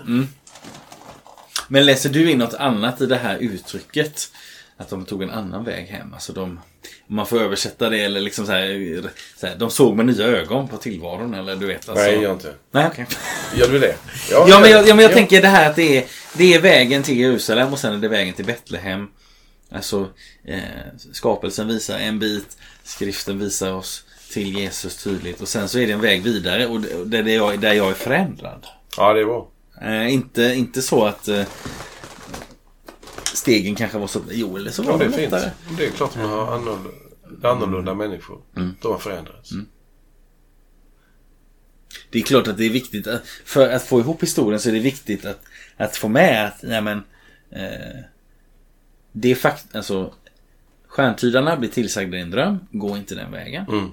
Men läser du in något annat i det här uttrycket? Att de tog en annan väg hem. Alltså de, om man får översätta det eller liksom så här, så här, De såg med nya ögon på tillvaron eller du vet. Alltså. Nej, jag inte. Nej, okej. Gör du det? Ja, men jag, ja, men jag tänker det här att det är, det är vägen till Jerusalem och sen är det vägen till Betlehem. Alltså, eh, skapelsen visar en bit, skriften visar oss till Jesus tydligt och sen så är det en väg vidare och det- där, jag, där jag är förändrad. Ja, det var. Eh, inte, inte så att eh, stegen kanske var så... Jo, eller så Ja, var det de fint. lättare. Det är klart att man har annorlunda, annorlunda människor. De har förändrats. Det är klart att det är viktigt att, för att få ihop historien så är det viktigt att, att få med att, nej men, eh, det är fakt, alltså, stjärntydarna blir tillsagda i en dröm, gå inte den vägen. Mm.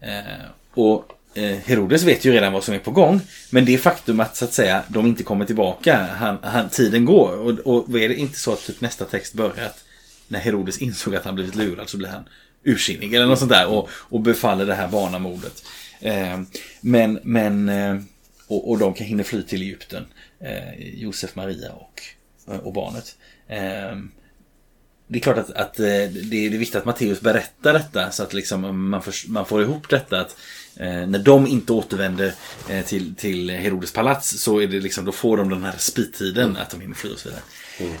Eh, och Eh, Herodes vet ju redan vad som är på gång. Men det faktum att så att säga de inte kommer tillbaka, han, han, tiden går. Och, och är det inte så att typ nästa text börjar att när Herodes insåg att han blivit lurad så blir han ursinnig eller något sånt där och, och befaller det här barnamordet. Eh, men, men eh, och, och de kan hinna fly till Egypten. Eh, Josef, Maria och, och barnet. Eh, det är klart att, att eh, det är viktigt att Matteus berättar detta så att liksom man, får, man får ihop detta. att när de inte återvänder eh, till, till Herodes palats så är det liksom, då får de den här spittiden att de hinner fly och så vidare.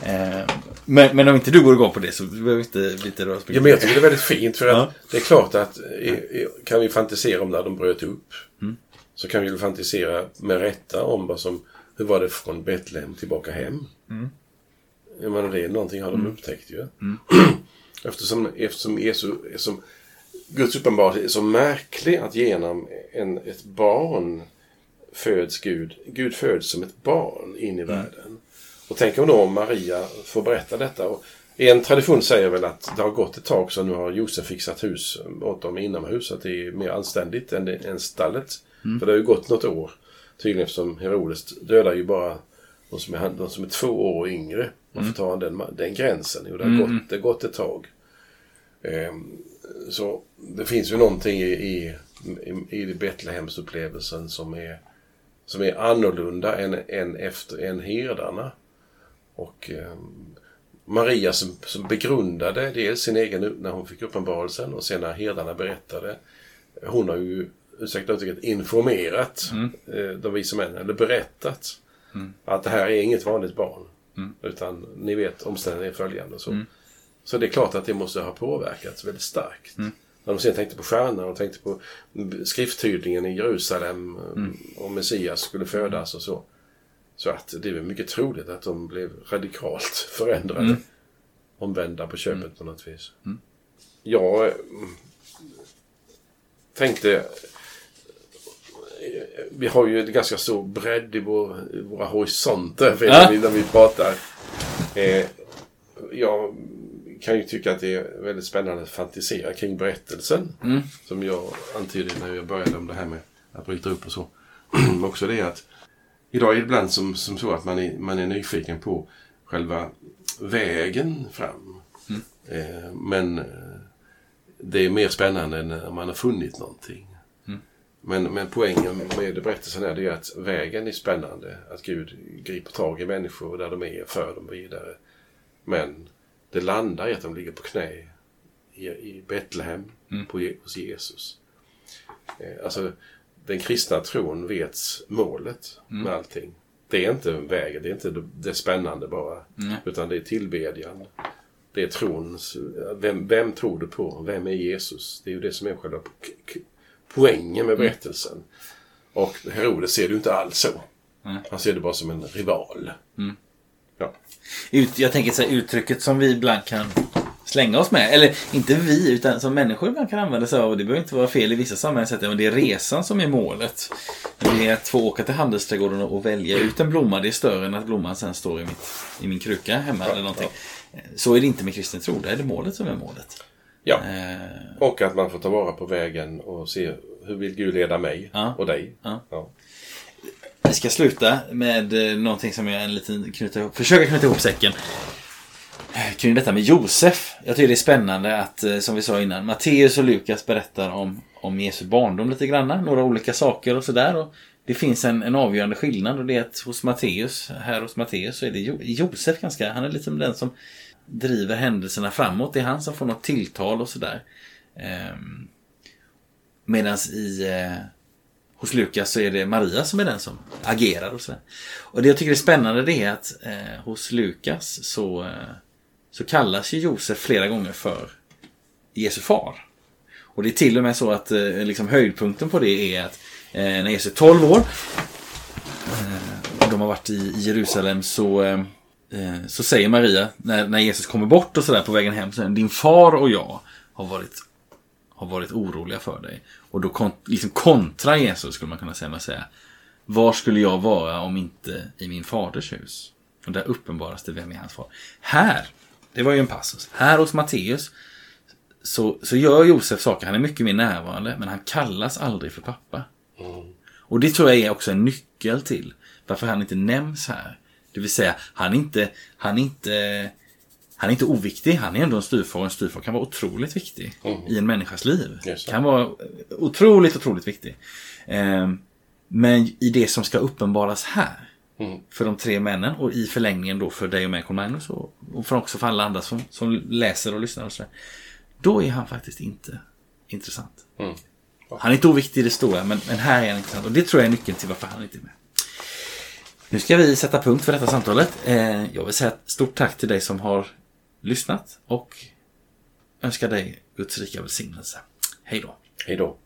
Eh, men, men om inte du går igång på det så behöver vi inte, vi inte röra Ja, men jag tycker det är väldigt fint för att Ja. det är klart att eh, eh, kan vi fantisera om när de bröt upp så kan vi fantisera med rätta om vad som, hur var det från Betlehem tillbaka hem. Jag menar det är någonting har de upptäckt ju. eftersom, eftersom, Jesus, eftersom Guds uppenbarelse är så märklig att genom en, ett barn föds Gud. Gud föds som ett barn in i världen. Och tänk om då Maria får berätta detta. Och en tradition säger väl att det har gått ett tag så nu har Josef fixat hus åt dem inomhus. Att det är mer anständigt än, än stallet. För det har ju gått något år. Tydligen eftersom Herodes dödar ju bara de som är, de som är två år yngre. Varför tar han den, den gränsen? Jo, det har, gått, det har gått ett tag. Ehm, så det finns ju någonting i, i, i, i Betlehemsupplevelsen som är, som är annorlunda än, än, efter, än herdarna. Och ehm, Maria som, som begrundade dels sin egen när hon fick uppenbarelsen och sen när herdarna berättade. Hon har ju, ursäkta uttrycket, informerat eh, de vise männen, eller berättat att det här är inget vanligt barn. Utan ni vet omständigheterna är följande så. Så det är klart att det måste ha påverkats väldigt starkt. När de sen tänkte på stjärnan och tänkte på skrifttydningen i Jerusalem eh, och Messias skulle födas och så. Så att det är mycket troligt att de blev radikalt förändrade. Omvända på köpet på något vis. Jag eh, tänkte vi har ju en ganska stor bredd i, vår, våra horisonter när vi pratar. Eh, jag kan ju tycka att det är väldigt spännande att fantisera kring berättelsen. Som jag antydde när jag började om det här med att bryta upp och så. Också det att idag är det ibland som, som så att man är, man är nyfiken på själva vägen fram. Eh, men eh, det är mer spännande när man har funnit någonting. Men, men poängen med berättelsen är det att vägen är spännande. Att Gud griper tag i människor där de är, för dem vidare. Men det landar i att de ligger på knä i, i Betlehem på, Je- hos Jesus. Eh, alltså, den kristna tron vet målet med allting. Det är inte vägen, det är inte det, det spännande bara. Utan det är tillbedjan. Det är trons... Vem, vem tror du på? Vem är Jesus? Det är ju det som är själva poängen med berättelsen. Och Herodes ser det ju inte alls så. Han ser det bara som en rival. Ja. Ut, jag tänker så här, uttrycket som vi ibland kan slänga oss med. Eller inte vi, utan som människor ibland kan använda sig av. Och det behöver inte vara fel i vissa sammanhang. sätt, Men det är resan som är målet. Det är att få åka till handelsträdgården och välja ut en blomma. Det är större än att blomman sen står i, mitt, i min kruka hemma eller någonting. Så är det inte med kristen tro. Det är det målet som är målet. Ja. Eh, Och att man får ta vara på vägen och se hur vill Gud leda mig Ja. och dig. Ja. Vi ska sluta med eh, någonting som jag en liten knyta ihop, försöka knyta ihop säcken. Kring detta med Josef. Jag tycker det är spännande att, eh, som vi sa innan, Matteus och Lukas berättar om, om Jesu barndom lite grann. Några olika saker och sådär. Det finns en, en avgörande skillnad och det är att hos Matteus, här hos Matteus så är det jo, Josef ganska, han är liksom den som driver händelserna framåt. Det är han som får något tilltal och sådär. Ehm, Medan i eh, hos Lukas så är det Maria som är den som agerar och sådär. Och det jag tycker är spännande det är att eh, hos Lukas så, eh, så kallas ju Josef flera gånger för Jesu far. Och det är till och med så att eh, liksom höjdpunkten på det är att eh, när Jesus är 12 år eh, och de har varit i, i Jerusalem så, eh, eh, så säger Maria när, när Jesus kommer bort och sådär på vägen hem så säger din far och jag har varit har varit oroliga för dig. Och då kon liksom kontra Jesus skulle man kunna säga med att säga. Var skulle jag vara om inte i min faders hus? Och där uppenbaras det vem är hans far. Här, det var ju en passus. Här hos Matteus så, så gör Josef saker. Han är mycket mer närvarande men han kallas aldrig för pappa. Och det tror jag är också en nyckel till varför han inte nämns här. Det vill säga, han är inte, han är inte, han är inte oviktig. Han är ändå en styvfar och en styvfar kan vara otroligt viktig i en människas liv. Kan vara otroligt, otroligt viktig. Ehm, men i det som ska uppenbaras här Mm. för de tre männen och i förlängningen då för dig och mig, Magnus och, och för också för alla andra som, som läser och lyssnar och sådär. Då är han faktiskt inte intressant. Mm. Han är inte oviktig i det stora, men, men här är han intressant. Och det tror jag är nyckeln till varför han inte är med. Nu ska vi sätta punkt för detta samtalet. Eh, jag vill säga stort tack till dig som har lyssnat och önskar dig Guds rika välsignelse. Hej då. Hej då.